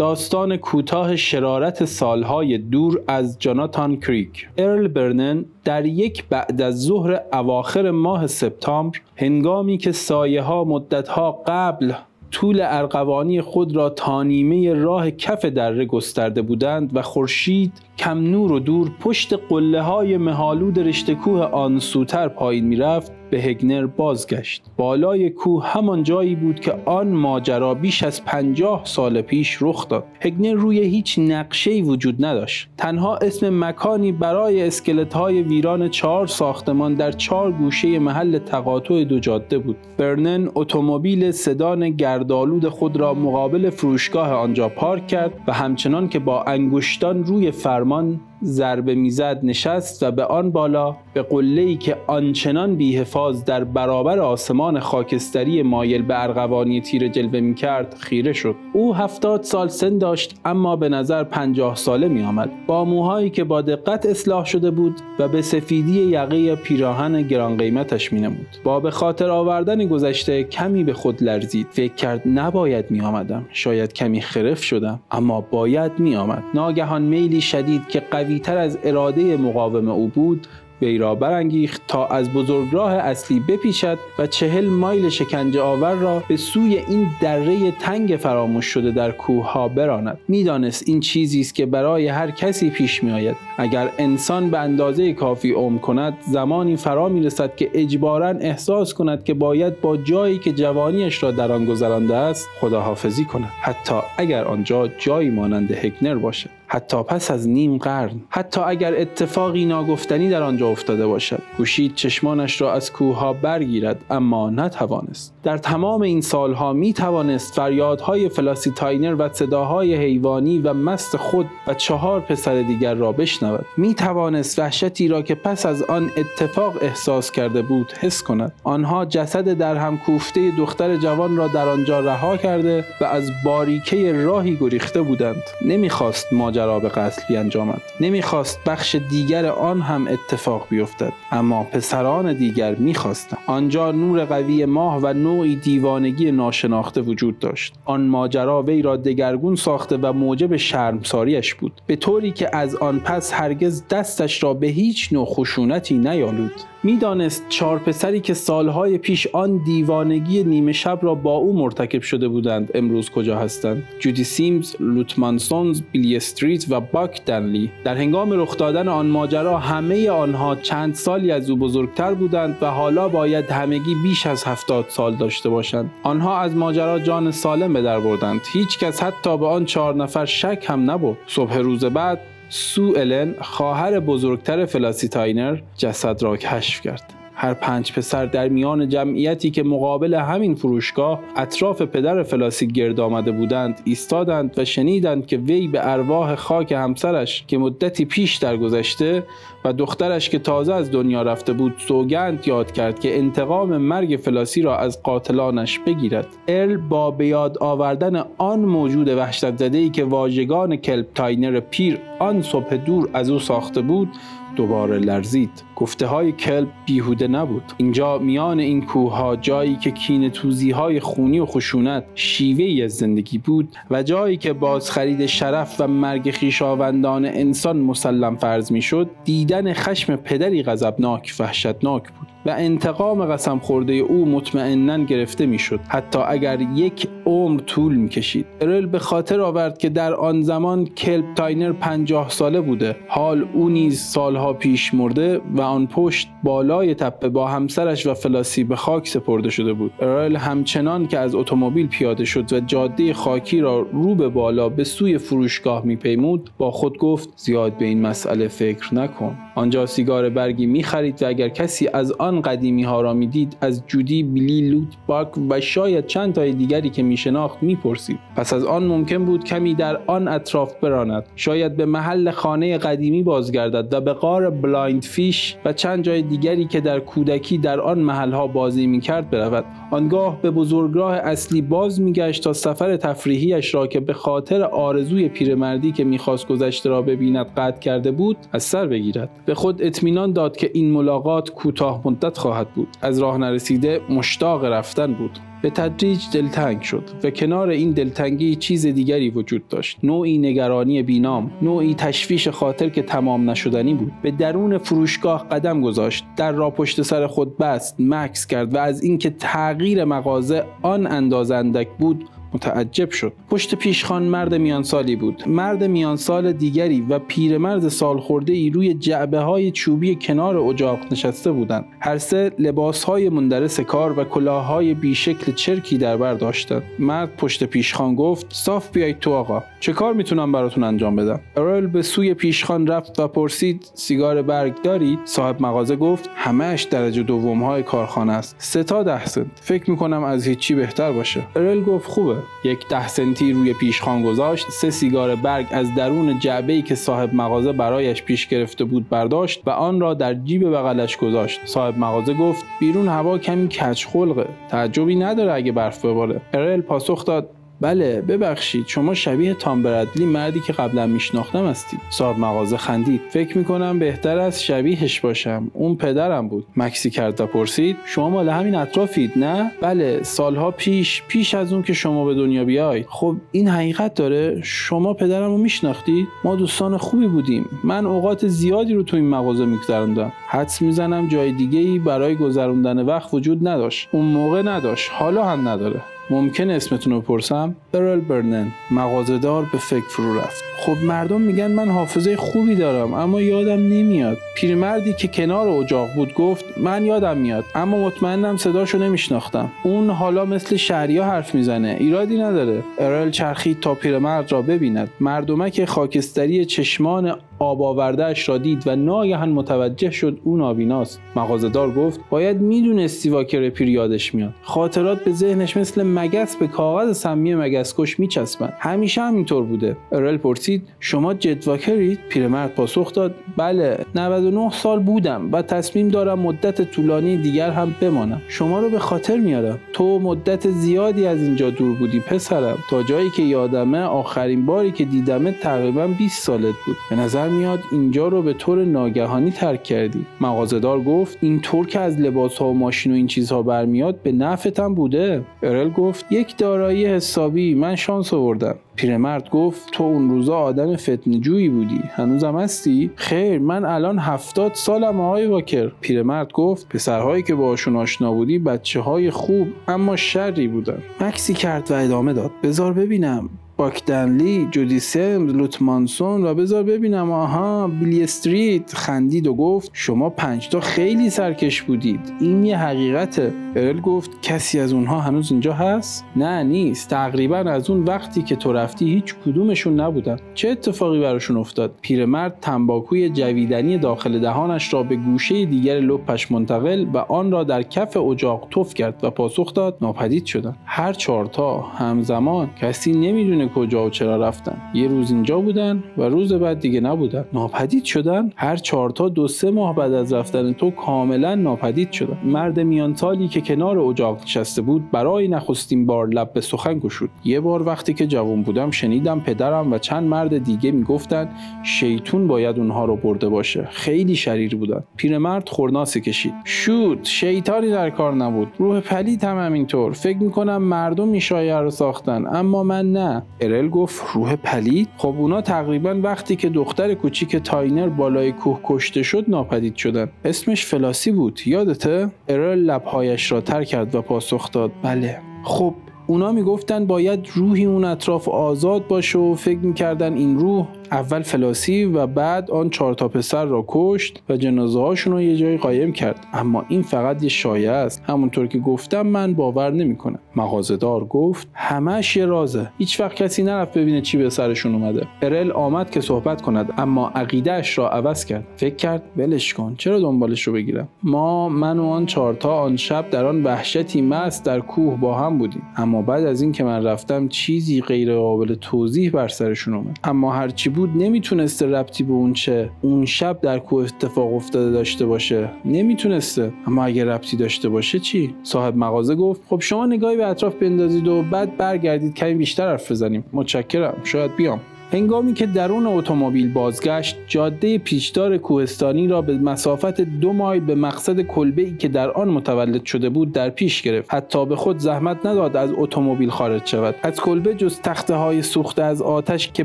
داستان کوتاه شرارت سالهای دور از جاناتان کریک ارل برنن در یک بعد از ظهر اواخر ماه سپتامبر هنگامی که سایه ها مدت ها قبل طول ارغوانی خود را تا نیمه راه کف دره گسترده بودند و خورشید کم نور و دور پشت قله های مهالود رشتکوه آن سوتر پایین می‌رفت به هگنر بازگشت. بالای کوه همان جایی بود که آن ماجرا بیش از پنجاه سال پیش رخ داد. هگنر روی هیچ نقشه‌ای وجود نداشت. تنها اسم مکانی برای اسکلت های ویران چهار ساختمان در چهار گوشه محل تقاطع دو جاده بود. برنن اتومبیل سدان گردآلود خود را مقابل فروشگاه آنجا پارک کرد و همچنان که با انگشتان روی فرمان ضربه می‌زد نشست و به آن بالا به قله ای که آنچنان بیحفاظ در برابر آسمان خاکستری مایل به ارغوانی تیر جلوه می کرد خیره شد. او هفتاد سال سن داشت اما به نظر پنجاه ساله می آمد با موهایی که با دقت اصلاح شده بود و به سفیدی یقه پیراهن گران قیمتش می نمود با به خاطر آوردن گذشته کمی به خود لرزید. فکر کرد نباید می آمدم شاید کمی خرف شدم اما باید می آمد ناگهان میلی شدید که قوی تر از اراده مقاوم او بود وی را برانگیخت تا از بزرگراه اصلی بپیچد و چهل مایل شکنجه آور را به سوی این دره تنگ فراموش شده در کوه ها براند. می‌دانست این چیزی است که برای هر کسی پیش می آید اگر انسان به اندازه کافی عمر کند زمانی فرا می رسد که اجبارا احساس کند که باید با جایی که جوانیش را در آن گذرانده است خداحافظی کند. حتی اگر آنجا جایی مانند هگنر باشد. حتی پس از نیم قرن. حتی اگر اتفاقی ناگفتنی در آنجا افتاده باشد. کوشید چشمانش را از کوهها برگیرد اما نتوانست. در تمام این سالها می توانست فریادهای فلاسی تاینر و صداهای حیوانی و مست خود و چهار پسر دیگر را بشنود. می توانست وحشتی را که پس از آن اتفاق احساس کرده بود حس کند. آنها جسد در هم کوفته دختر جوان را در آنجا رها کرده و از باریکه راهی گریخته بودند. نمی‌خواست ماجرا به قتل بیانجامد نمی‌خواست بخش دیگر آن هم اتفاق بیفتد اما پسران دیگر می‌خواستند. آنجا نور قوی ماه و نوعی دیوانگی ناشناخته وجود داشت. آن ماجرا وی را دگرگون ساخته و موجب شرمساریش بود. به طوری که از آن پس هرگز دستش را به هیچ نوع خشونتی نیالود. می‌دانست چهار پسری که سالهای پیش آن دیوانگی نیمه شب را با او مرتکب شده بودند امروز کجا هستند؟ جودی سیمز لوتمانسونز بیلی استریت و باک دنلی. در هنگام رخ دادن آن ماجرا همه آنها چند سالی از او بزرگتر بودند و حالا باید همگی بیش از هفتاد سال داشته باشند. آنها از ماجرا جان سالم به در بردند. هیچ کس حتی به آن چهار نفر شک هم نبرد. صبح روز بعد سو الن خواهر بزرگتر فلاسی تاینر جسد را کشف کرد. هر پنج پسر در میان جمعیتی که مقابل همین فروشگاه اطراف پدر فلاسی گرد آمده بودند ایستادند و شنیدند که وی به ارواح خاک همسرش که مدتی پیش درگذشته و دخترش که تازه از دنیا رفته بود سوگند یاد کرد که انتقام مرگ فلاسی را از قاتلانش بگیرد. ارل با به یاد آوردن آن موجود وحشت زده ای که واژگان کلپ تاینر پیر آن صبح دور از او ساخته بود دوباره لرزید. گفته های کلب بیهوده نبود. اینجا میان این کوه ها جایی که کین توزی های خونی و خشونت شیوه‌ای از زندگی بود و جایی که بازخرید شرف و مرگ خویشاوندان انسان مسلم فرض می‌شد دیدن خشم پدری غضبناک وحشتناک بود. و انتقام قسم خورده او مطمئنا گرفته می‌شد. حتی اگر یک عمر طول می‌کشید. ارل به خاطر آورد که در آن زمان کلب تاینر پنجاه ساله بوده. حال او نیز سالها پیش مرده و آن پشت بالای تپه با همسرش و فلاسی به خاک سپرده شده بود. ارل همچنان که از اتومبیل پیاده شد و جاده خاکی را رو به بالا به سوی فروشگاه میپیمود با خود گفت زیاد به این مسئله فکر نکن. آنجا سیگار برگی می‌خرید و اگر کسی از آن قدیمی ها را می‌دید از جودی بیلی لوت باک و شاید چند تای دیگری که میشناخت می‌پرسید. پس از آن ممکن بود کمی در آن اطراف براند. شاید به محل خانه قدیمی بازگردد و به غار بلایند فیش و چند جای دیگری که در کودکی در آن محلها بازی می‌کرد برود. آنگاه به بزرگراه اصلی باز میگشت تا سفر تفریحیش را که به خاطر آرزوی پیرمردی که می‌خواست گذشته را ببیند قطع کرده بود از سر بگیرد. به خود اطمینان داد که این ملاقات کوتاه مدت خواهد بود. از راه نرسیده مشتاق رفتن بود. به تدریج دلتنگ شد و کنار این دلتنگی چیز دیگری وجود داشت. نوعی نگرانی بینام نوعی تشویش خاطر که تمام نشدنی بود. به درون فروشگاه قدم گذاشت در را پشت سر خود بست مکس کرد و از اینکه تغییر مغازه آن اندازه اندک بود متعجب شد. پشت پیشخان مرد میانسالی بود. مرد میانسال دیگری و پیرمرد سال خورده ای روی جعبه های چوبی کنار اجاق نشسته بودند. هر سه لباس های مندرس کار و کلاههای بیشکل چرکی در بر داشتند. مرد پشت پیشخان گفت صاف بیایید تو آقا. چه کار می‌تونم براتون انجام بدم؟ ارل به سوی پیشخان رفت و پرسید سیگار برگ دارید صاحب مغازه گفت همهش درجه دوم های کارخانه است. سه تا ده سنت. فکر می‌کنم از هیچی بهتر باشه. ارل گفت خوبه. یک ده سنتی روی پیشخان گذاشت سه سیگار برگ از درون جعبه ای که صاحب مغازه برایش پیش گرفته بود برداشت و آن را در جیب بغلش گذاشت. صاحب مغازه گفت بیرون هوا کمی کج خلقه تعجبی نداره اگه برف بباره. ارل پاسخ داد بله ببخشید. شما شبیه تام برادلی مردی که قبلا میشناختم هستید. صاحب مغازه خندید. فکر می‌کنم بهتر از شبیهش باشم. اون پدرم بود. مکسی کرد و پرسید. شما مال همین اطرافید نه؟ بله سالها پیش پیش از اون که شما به دنیا بیاید خب این حقیقت داره. شما پدرم رو میشناختید؟ ما دوستان خوبی بودیم. من اوقات زیادی رو تو این مغازه میگذروندم. حدس می‌زنم جای دیگه ای برای گذروندن وقت وجود نداشت. اون موقع نداشت. حالا هم نداره. ممکن اسمتون رو پرسم برل برنن مغازهدار به فکر فرو رفت. خب مردم میگن من حافظه خوبی دارم اما یادم نمیاد. پیرمردی که کنار اجاق بود گفت من یادم میاد اما مطمئنم صداشو نمیشناختم. اون حالا مثل شهریا حرف می‌زنه ایرادی نداره. ارل چرخید تا پیرمرد را ببیند. مردمک خاکستری چشمان آب آوردهش را دید و ناگهان متوجه شد او نابیناست. مغازهدار گفت باید می‌دونستی واکر پیر یادش میاد. خاطرات به ذهنش مثل مگس به کاغذ سمی مگسکش میچسبند. همیشه همینطور بوده. ارل پرسید شما جد واکرید؟ پیرمرد پاسخ داد بله 99 سال بودم و تصمیم دارم مدت طولانی دیگر هم بمانم. شما رو به خاطر میارم. تو مدت زیادی از اینجا دور بودی پسرم. تا جایی که یادمه آخرین باری که دیدمه تقریبا 20 سالت بود. به نظر میاد اینجا رو به طور ناگهانی ترک کردی. مغازهدار گفت این طور که از لباس ها و ماشین و این چیزها برمیاد به نفعتم بوده. ارل گفت یک دارایی حسابی من شانس آوردم. پیرمرد گفت تو اون روزا آدم فتنجویی بودی. هنوزم هستی؟ خیر من الان هفتاد سالم آقای واکر. پیرمرد گفت پسرهایی که باشون آشنا بودی بچه های خوب اما شری بودن. مکسی کرد و ادامه داد. بزار ببینم. باکدنلی جودی سیمز لوتمانسون و بذار ببینم. آها بیلی استریت خندید و گفت شما پنجتا خیلی سرکش بودید. این یه حقیقته. ارل گفت کسی از اونها هنوز اینجا هست؟ نه نیست. تقریبا از اون وقتی که تو رفتی هیچ کدومشون نبودن. چه اتفاقی براشون افتاد؟ پیرمرد تنباکوی جویدنی داخل دهانش را به گوشه دیگر لپش منتقل و آن را در کف اجاق تف کرد و پاسخ داد ناپدید شدن. هر چهارتا همزمان کسی نمی‌دونه کجا و چرا رفتن. یه روز اینجا بودن و روز بعد دیگه نبودن. ناپدید شدن. هر چهارتا دو سه ماه بعد از رفتن تو کاملا ناپدید شدن. مرد میانتالی که کنار اجاق نشسته بود برای نخستین بار لب به سخن گشود. یه بار وقتی که جوان بودم شنیدم پدرم و چند مرد دیگه می‌گفتن شیطون باید اونها رو برده باشه. خیلی شریر بودن. پیرمرد خرناسه کشید. شود شیطانی در کار نبود. روح پلید هم همینطور. فکر می‌کنم مردم این شایعه رو ساختن اما من نه. ارل گفت روح پلید؟ خب اونا تقریبا وقتی که دختر کوچیک تاینر بالای کوه کشته شد ناپدید شدن. اسمش فلاسی بود یادته؟ ارل لبهایش را تر کرد و پاسخ داد. بله. خب اونا می‌گفتن باید روحی اون اطراف آزاد باشه و فکر می‌کردن این روح اول فلاسی و بعد آن چهار تا پسر را کشت و جنازه هاشون رو یه جایی قایم کرد. اما این فقط یه شایعه است. همونطور که گفتم من باور نمی‌کنم. مغازهدار گفت همش یه رازه. هیچ وقت کسی نرفت ببینه چی به سرشون اومده. ارل آمد که صحبت کند اما عقیدهش را عوض کرد. فکر کرد ولش کن چرا دنبالش رو بگیرم؟ ما من و آن چهارتا آن شب در آن وحشتی مست در کوه با هم بودیم. اما بعد از اینکه من رفتم چیزی غیر قابل توضیح بر سرشون اومد. اما هرچی بود نمی‌تونسته ربطی به اون چه اون شب در کوه اتفاق افتاده داشته باشه. نمی‌تونسته. اما اگه ربطی داشته باشه چی؟ صاحب مغازه گفت خب شما نگاهی به اطراف بندازید و بعد برگردید کمی بیشتر حرف بزنیم. متشکرم. شاید بیام. هنگامی که درون اتومبیل بازگشت جاده پیچدار کوهستانی را به مسافت دو مایل به مقصد کلبه ای که در آن متولد شده بود در پیش گرفت. حتی به خود زحمت نداد از اتومبیل خارج شود. از کلبه جز تخته های سوخته از آتش که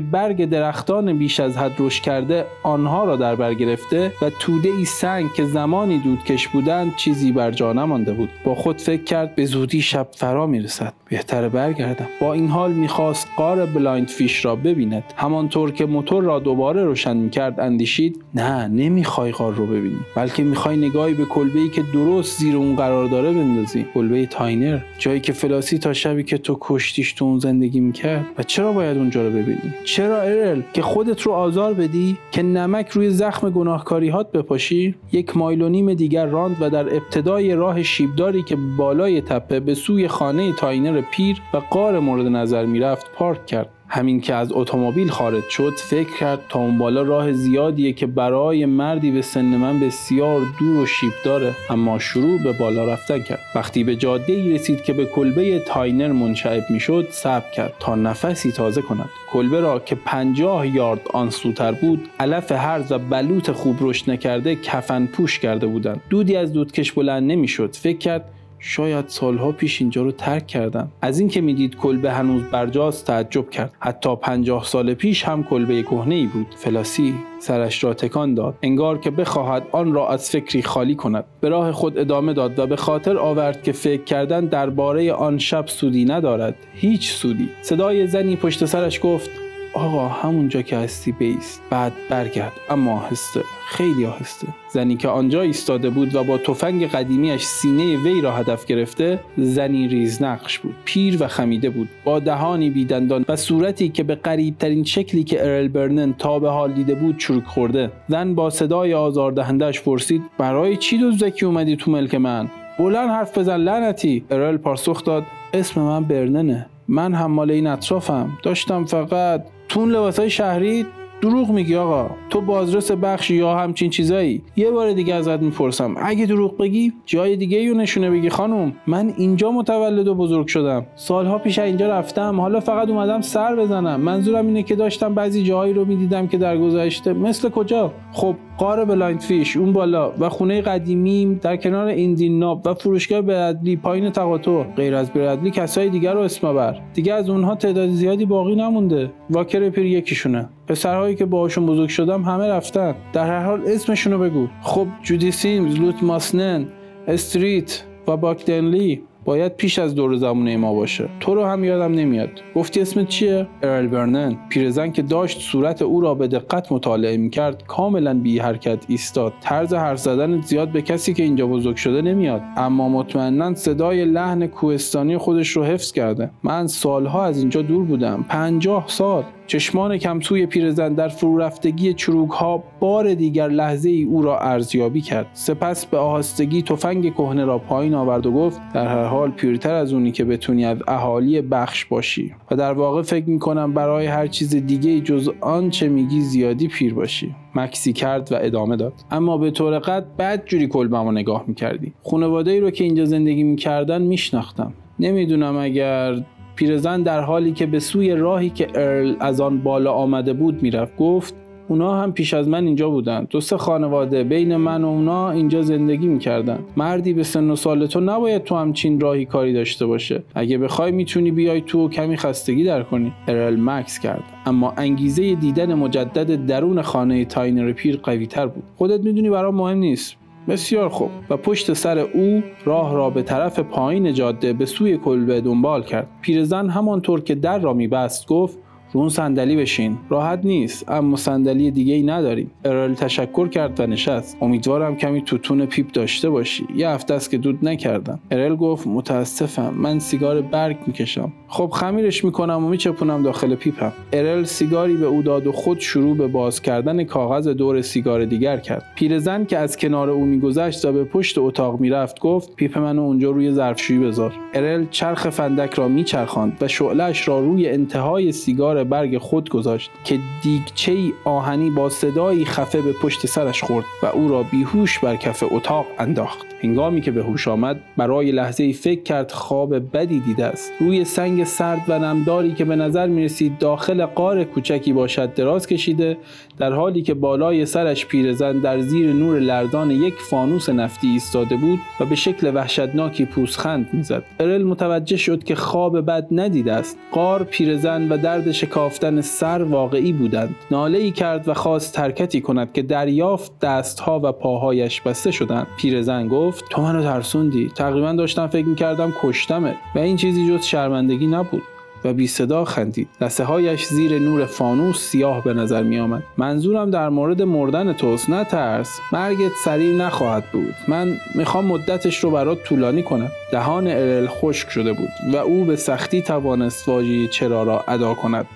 برگ درختان بیش از حد رشد کرده آنها را در بر گرفته و توده ای سنگ که زمانی دودکش بودند چیزی بر جا نمانده بود. با خود فکر کرد به زودی شب فرا می‌رسد. بهتره برگردم. با این حال می‌خواست غار بلایند فیش را ببیند. همانطور که موتور را دوباره روشن می‌کرد اندیشید نه نمی‌خوای غار رو ببینی بلکه می‌خوای نگاهی به کلبه ای که درست زیر اون قرار داره بندازی. کلبه تاینر جایی که فلاسی تا شبی که تو کشتیش تو اون زندگی می‌کرد. و چرا باید اونجا رو ببینی؟ چرا ارل که خودت رو آزار بدی که نمک روی زخم گناهکاری هات بپاشی؟ یک مایل و نیم دیگر راند و در ابتدای راه شیبداری که بالای تپه به سوی خانه تاینر پیر و غار مورد نظر می‌رفت پارک کرد. همین که از اتومبیل خارج شد فکر کرد تا اون بالا راه زیادیه که برای مردی به سن من بسیار دور و شیب داره. اما شروع به بالا رفتن کرد. وقتی به جاده ای رسید که به کلبه تاینر منشعب می‌شد صبر کرد تا نفسی تازه کند. کلبه را که پنجاه یارد آن سوتر بود علف هرز و بلوط خوب رشد نکرده کفن پوش کرده بودند. دودی از دودکش بلند نمی‌شد. فکر کرد شاید سالها پیش اینجا رو ترک کردم. از اینکه می‌دید کلبه هنوز برجاست تعجب کرد. حتی پنجاه سال پیش هم کلبه کهنه ای بود. فلاسی سرش را تکان داد. انگار که بخواهد آن را از فکری خالی کند. به راه خود ادامه داد و به خاطر آورد که فکر کردن درباره آن شب سودی ندارد. هیچ سودی. صدای زنی پشت سرش گفت آقا همونجا که هستی بیست. بعد برگرد. اما آهسته. خیلی آهسته. زنی که آنجا ایستاده بود و با تفنگ قدیمیش سینه وی را هدف گرفته زنی ریزنقش بود. پیر و خمیده بود. با دهانی بیدندان و صورتی که به قریبترین شکلی که ارل برنن تا به حال دیده بود چروک خورده. زن با صدای آزاردهندهش پرسید برای چی دزدکی اومدی تو ملک من؟ بلند حرف بزن لعنتی. ارل پاسخ داد اسم من برننه. من هم مال این اطرافم. داشتم فقط تون لباسای شهری دروغ میگی آقا. تو بازرس بخش یا همچین چیزایی. یه بار دیگه ازت می‌پرسم. اگه دروغ بگی جای دیگه یو نشونه بگی خانم. من اینجا متولد و بزرگ شدم. سالها پیش اینجا رفتم. حالا فقط اومدم سر بزنم. منظورم اینه که داشتم بعضی جاهایی رو می‌دیدم که در گذشته. مثل کجا؟ خب قار بلایند فیش اون بالا و خونه قدیمیم در کنار ایندین ناب و فروشگاه برادلی پایین تقاطع غیر از برادلی کسای دیگر رو اسم بر دیگه از اونها تعداد زیادی باقی نمونده. واکر پیر یکیشونه. پسرهایی که باهاشون بزرگ شدم همه رفتن. در هر حال اسمشونو بگو. خب جودی سیمز لوت ماسنن استریت و باکدنلی باید پیش از دور زمونه ما باشه. تو رو هم یادم نمیاد. گفتی اسمت چیه؟ ارل برنن. پیرزن که داشت صورت او را به دقت مطالعه می‌کرد کاملا بی حرکت ایستاد. طرز حرف زدن زیاد به کسی که اینجا بزرگ شده نمیاد. اما مطمئنا صدای لحن کوهستانی خودش رو حفظ کرده. من سالها از اینجا دور بودم. پنجاه سال. چشمان کمسوی پیرزن در فرو رفتگی چروک ها بار دیگر لحظه ای او را ارزیابی کرد. سپس به آهستگی تفنگ کهنه را پایین آورد و گفت در هر حال پیرتر از اونی که بتونی از اهالی بخش باشی و در واقع فکر می کنم برای هر چیز دیگه جز آنچه میگی زیادی پیر باشی. مکثی کرد و ادامه داد اما به طور قطع بد جوری کلبمو نگاه می‌کردی. خانواده ای رو که اینجا زندگی می‌کردن میشناختم. نمی‌دونم اگر پیرزن در حالی که به سوی راهی که ارل از آن بالا آمده بود می‌رفت گفت اونا هم پیش از من اینجا بودن. دو سه خانواده بین من و اونا اینجا زندگی می‌کردن. مردی به سن و سال تو نباید تو همچین راهی کاری داشته باشه. اگه بخوای می‌تونی بیای تو و کمی خستگی در کنی. ارل مکث کرد. اما انگیزه دیدن مجدد درون خانه تاینر پیر قوی تر بود. خودت می‌دونی برام مهم نیست. بسیار خوب. و پشت سر او راه را به طرف پایین جاده به سوی کلبه دنبال کرد. پیرزن همانطور که در را میبست گفت رو اون صندلی بشین. راحت نیست اما صندلی دیگه ای نداریم. ارل تشکر کرد و نشست. امیدوارم کمی توتون پیپ داشته باشی. یه هفته است که دود نکردم. ارل گفت متاسفم. من سیگار برگ می‌کشم. خب خمیرش می‌کنم و میچپونم داخل پیپم. ارل سیگاری به او داد و خود شروع به باز کردن کاغذ دور سیگار دیگر کرد. پیرزن که از کنار او میگذشت و به پشت اتاق می‌رفت گفت پیپ منو اونجا روی ظرفشویی بذار. ارل چرخ فندک را میچرخاند و شعلهاش را روی انتهای سیگار کنار برگ خود گذاشت که دیگچه آهنی با صدایی خفه به پشت سرش خورد و او را بیهوش بر کف اتاق انداخت. هنگامی که به هوش آمد برای لحظه ای فکر کرد خواب بدی دیده است. روی سنگ سرد و نمداری که به نظر می رسید داخل قار کوچکی باشد دراز کشیده در حالی که بالای سرش پیرزن در زیر نور لرزان یک فانوس نفتی ایستاده بود و به شکل وحشتناکی پوزخند می‌زد. ارل متوجه شد که خواب بد ندیده است. قار پیرزن و درد شکافتن سر واقعی بودند. ناله ای کرد و خواست حرکتی کند که دریافت دستها و پاهایش بسته شدند. پیرزن گفت تو منو ترسوندی. تقریبا داشتم فکر می‌کردم کشتمه و این چیزی جز شرمندگی نبود. و بی صدا خندید. لسه هایش زیر نور فانوس سیاه به نظر می آمد منظورم در مورد مردن توست نه ترس. مرگت سریع نخواهد بود. من می‌خوام مدتش رو برات طولانی کنم. دهان ارل خشک شده بود و او به سختی توانست واژه چرا را ادا کند.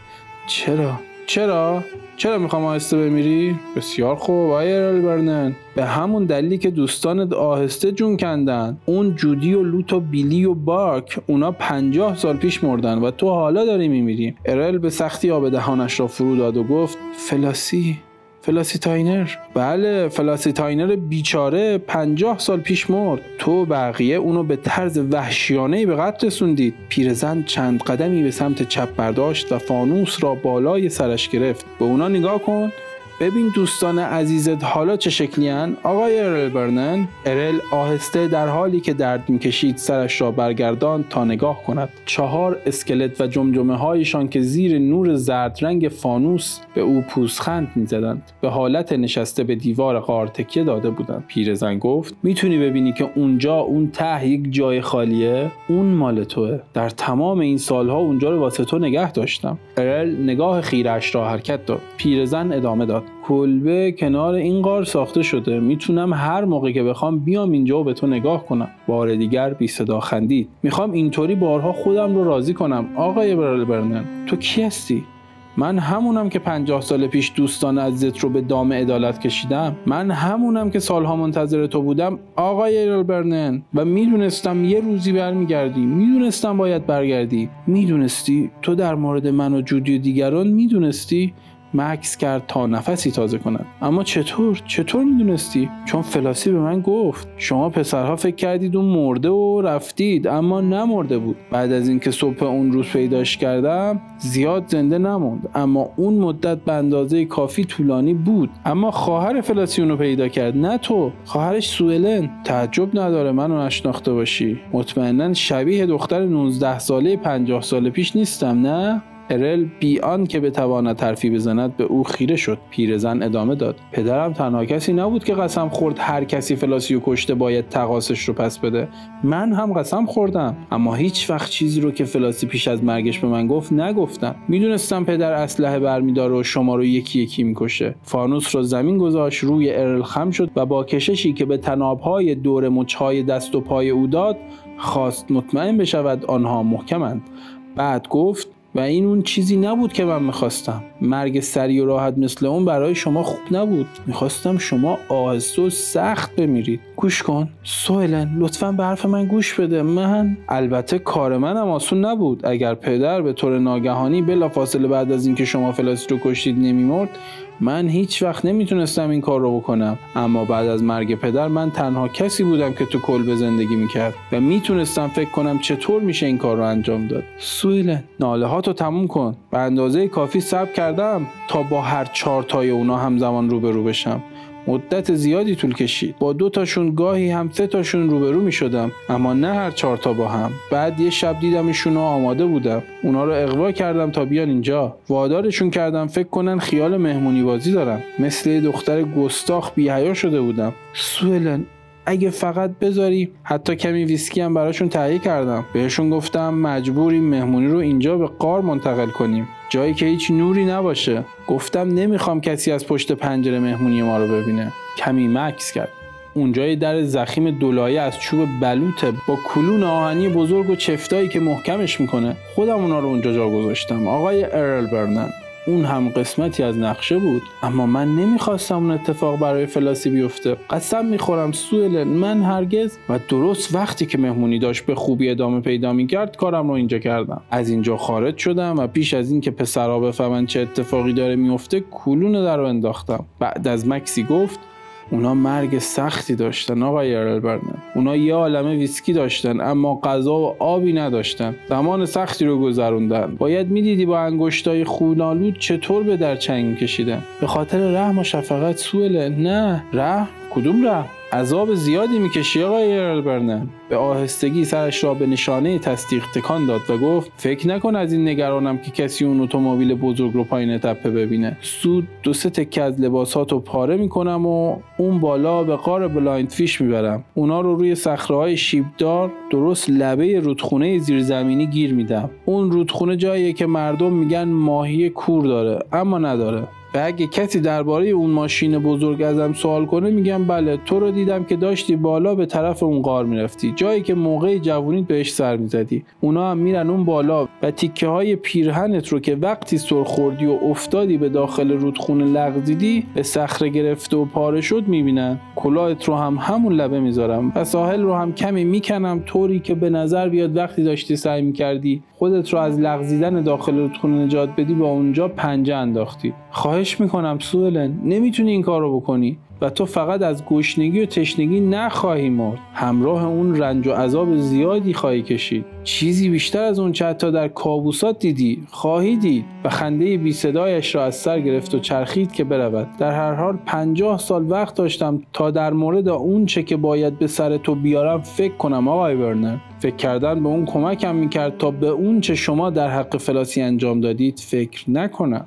چرا؟ چرا؟ چرا می‌خوام آهسته بمیری؟ بسیار خوب آقای ارل برنن. به همون دلیلی که دوستان آهسته جون کندن. اون جودی و لوت و بیلی و بارک اونا پنجاه سال پیش مردن و تو حالا داری میمیری. ارل به سختی آب دهانش را فرو داد و گفت فلاسی؟ فلاسی تاینر بله فلاسی بیچاره پنجاه سال پیش مرد. تو بقیه اونو به طرز وحشیانه به قتل رسوندید. پیرزن چند قدمی به سمت چپ برداشت و فانوس را بالای سرش گرفت. به اونا نگاه کن. ببین دوستان عزیزت حالا چه شکلی‌ان؟ آقای ارل برنن ارل آهسته در حالی که درد می‌کشید سرش را برگردان تا نگاه کند. چهار اسکلت و جمجمه هایشان که زیر نور زرد رنگ فانوس به او پوزخند می‌زدند. به حالت نشسته به دیوار غار تکیه داده بودند. پیرزن گفت می‌تونی ببینی که اونجا اون ته یک جای خالیه؟ اون مال توه. در تمام این سالها اونجا رو واسه تو نگه داشتم. ارل نگاه خیرش را حرکت داد. پیرزن ادامه داد. کلبه کنار این غار ساخته شده. می‌تونم هر موقع که بخوام بیام اینجا و به تو نگاه کنم. بار دیگر بی صدا خندید. می‌خوام اینطوری بارها خودم رو راضی کنم. آقای برل برنن تو کی هستی؟ من همونم که پنجاه سال پیش دوستان عزیزت رو به دام عدالت کشیدم. من همونم که سالها منتظر تو بودم. آقای ایرل برنن و می‌دونستم یه روزی برمیگردی. می‌دونستم باید برگردی. می‌دونستی تو در مورد من و جودی و دیگران می‌دونستی؟ مکس کرد تا نفسی تازه کند. اما چطور؟ چطور می‌دونستی؟ چون فلاسی به من گفت. شما پسرها فکر کردید اون مرده و رفتید اما نمرده بود. بعد از اینکه صبح اون روز پیداش کردم زیاد زنده نموند اما اون مدت به اندازه کافی طولانی بود. اما خواهر فلاسی اونو پیدا کرد. نه تو خواهرش سوئلن. تعجب نداره منو نشناخته باشی. مطمئنا شبیه دختر 19 ساله 50 سال پیش نیستم نه؟ ارل بی آن که بتواند ترفی بزند به او خیره شد. پیرزن ادامه داد. پدرم تنها کسی نبود که قسم خورد هر کسی فلاسی و کشته باید تقاسش رو پس بده. من هم قسم خوردم. اما هیچ وقت چیزی رو که فلاسی پیش از مرگش به من گفت نگفتم. می‌دونستم پدر اسلحه برمیداره و شما رو یکی یکی می‌کشه. فانوس رو زمین گذاشت روی ارل خم شد و با کششی که به تنابهای دور مچهای دست و پای او داد خواست مطمئن بشود آنها محکمند. بعد گفت و این اون چیزی نبود که من می‌خواستم. مرگ سری و راحت مثل اون برای شما خوب نبود. می‌خواستم شما آهسته و سخت بمیرید. گوش کن. سویلن لطفا به حرف من گوش بده. من البته کار منم آسون نبود. اگر پدر به طور ناگهانی بلافاصله بعد از اینکه شما فلاسی رو کشتید نمیمرد من هیچ وقت نمی‌تونستم این کار رو بکنم. اما بعد از مرگ پدر من تنها کسی بودم که تو کلبه زندگی می‌کرد و می‌تونستم فکر کنم چطور میشه این کار رو انجام داد. سویلن ناله ها تو تموم کن. به اندازه کافی صبر کردم تا با هر چهار تای اونا همزمان روبرو بشم. مدت زیادی طول کشید. با دو تاشون گاهی هم سه تاشون روبرو می شدم اما نه هر چهار تا با هم. بعد یه شب دیدمشون و آماده بودم. اونا رو اقوا کردم تا بیان اینجا. وادارشون کردم فکر کنن خیال مهمونی بازی دارم. مثل دختر گستاخ بیهیا شده بودم. سوئلن اگه فقط بذاری حتی کمی ویسکی هم براشون تهیه کردم. بهشون گفتم مجبوریم مهمونی رو اینجا به قار منتقل کنیم. جایی که هیچ نوری نباشه. گفتم نمی‌خوام کسی از پشت پنجره مهمونی ما رو ببینه. کمی مکس کرد. اونجای در زخیم دولایه از چوب بلوطه با کلون آهنی بزرگ و چفتایی که محکمش می‌کنه. خودم اونا رو اونجا جا گذاشتم. آقای ارل برنن. اون هم قسمتی از نقشه بود اما من نمی‌خواستم اون اتفاق برای فلاسی بیفته. قسم می‌خورم سوئلن من هرگز و درست وقتی که مهمونی داشت به خوبی ادامه پیدا می‌کرد کارم رو اینجا کردم. از اینجا خارج شدم و پیش از اینکه پسرها بفهمن چه اتفاقی داره میفته کلون در رو انداختم. بعد از مکسی گفت اونا مرگ سختی داشتن آقای برنن اونا یه عالمه ویسکی داشتن اما غذا و آبی نداشتن. زمان سختی رو گذروندن. باید می‌دیدی با انگشتای خونالود چطور به در چنگ کشیدن. به خاطر رحم و شفقت سوله نه رحم؟ کدوم رحم؟ عذاب زیادی می‌کشی آقای ارل به آهستگی سرش را به نشانه تصدیق تکان داد و گفت فکر نکن از این نگرانم که کسی اون اتومبیل بزرگ رو پایین تپه ببینه. سود دو سه تکه از لباساتو پاره می‌کنم و اون بالا به غار Blind Fish می‌برم. اونا رو روی صخره شیبدار درست لبه رودخونه زیرزمینی گیر میدم. اون رودخونه جاییه که مردم میگن ماهی کور داره اما نداره. و اگه کسی درباره اون ماشین بزرگ ازم سوال کنه میگم بله تو رو دیدم که داشتی بالا به طرف اون قار می‌رفتی. جایی که موقع جوونیت بهش سر می‌زدی. اونا هم میرن اون بالا و تیکه های پیرهنت رو که وقتی سر خوردی و افتادی به داخل رودخونه لغزیدی به صخره گرفته و پاره شد می‌بینن. کلاهت رو هم همون لبه می‌ذارم و ساحل رو هم کمی می‌کنم طوری که به نظر بیاد وقتی داشتی سعی می‌کردی خودت رو از لغزیدن داخل رودخونه نجات بدی با اونجا پنجه انداختی. خواهش می‌کنم سوئلن نمی‌تونی این کار رو بکنی و تو فقط از گشنگی و تشنگی نخواهی مرد. همراه اون رنج و عذاب زیادی خواهی کشید. چیزی بیشتر از اون چه حتی در کابوسات دیدی خواهی دید و خنده بی صدایش را از سر گرفت و چرخید که برود. در هر حال پنجاه سال وقت داشتم تا در مورد اون چه که باید به سر تو بیارم فکر کنم آقای ورنر. فکر کردن به اون کمکم می‌کرد تا به اون چه شما در حق فلاسی انجام دادید فکر نکنم.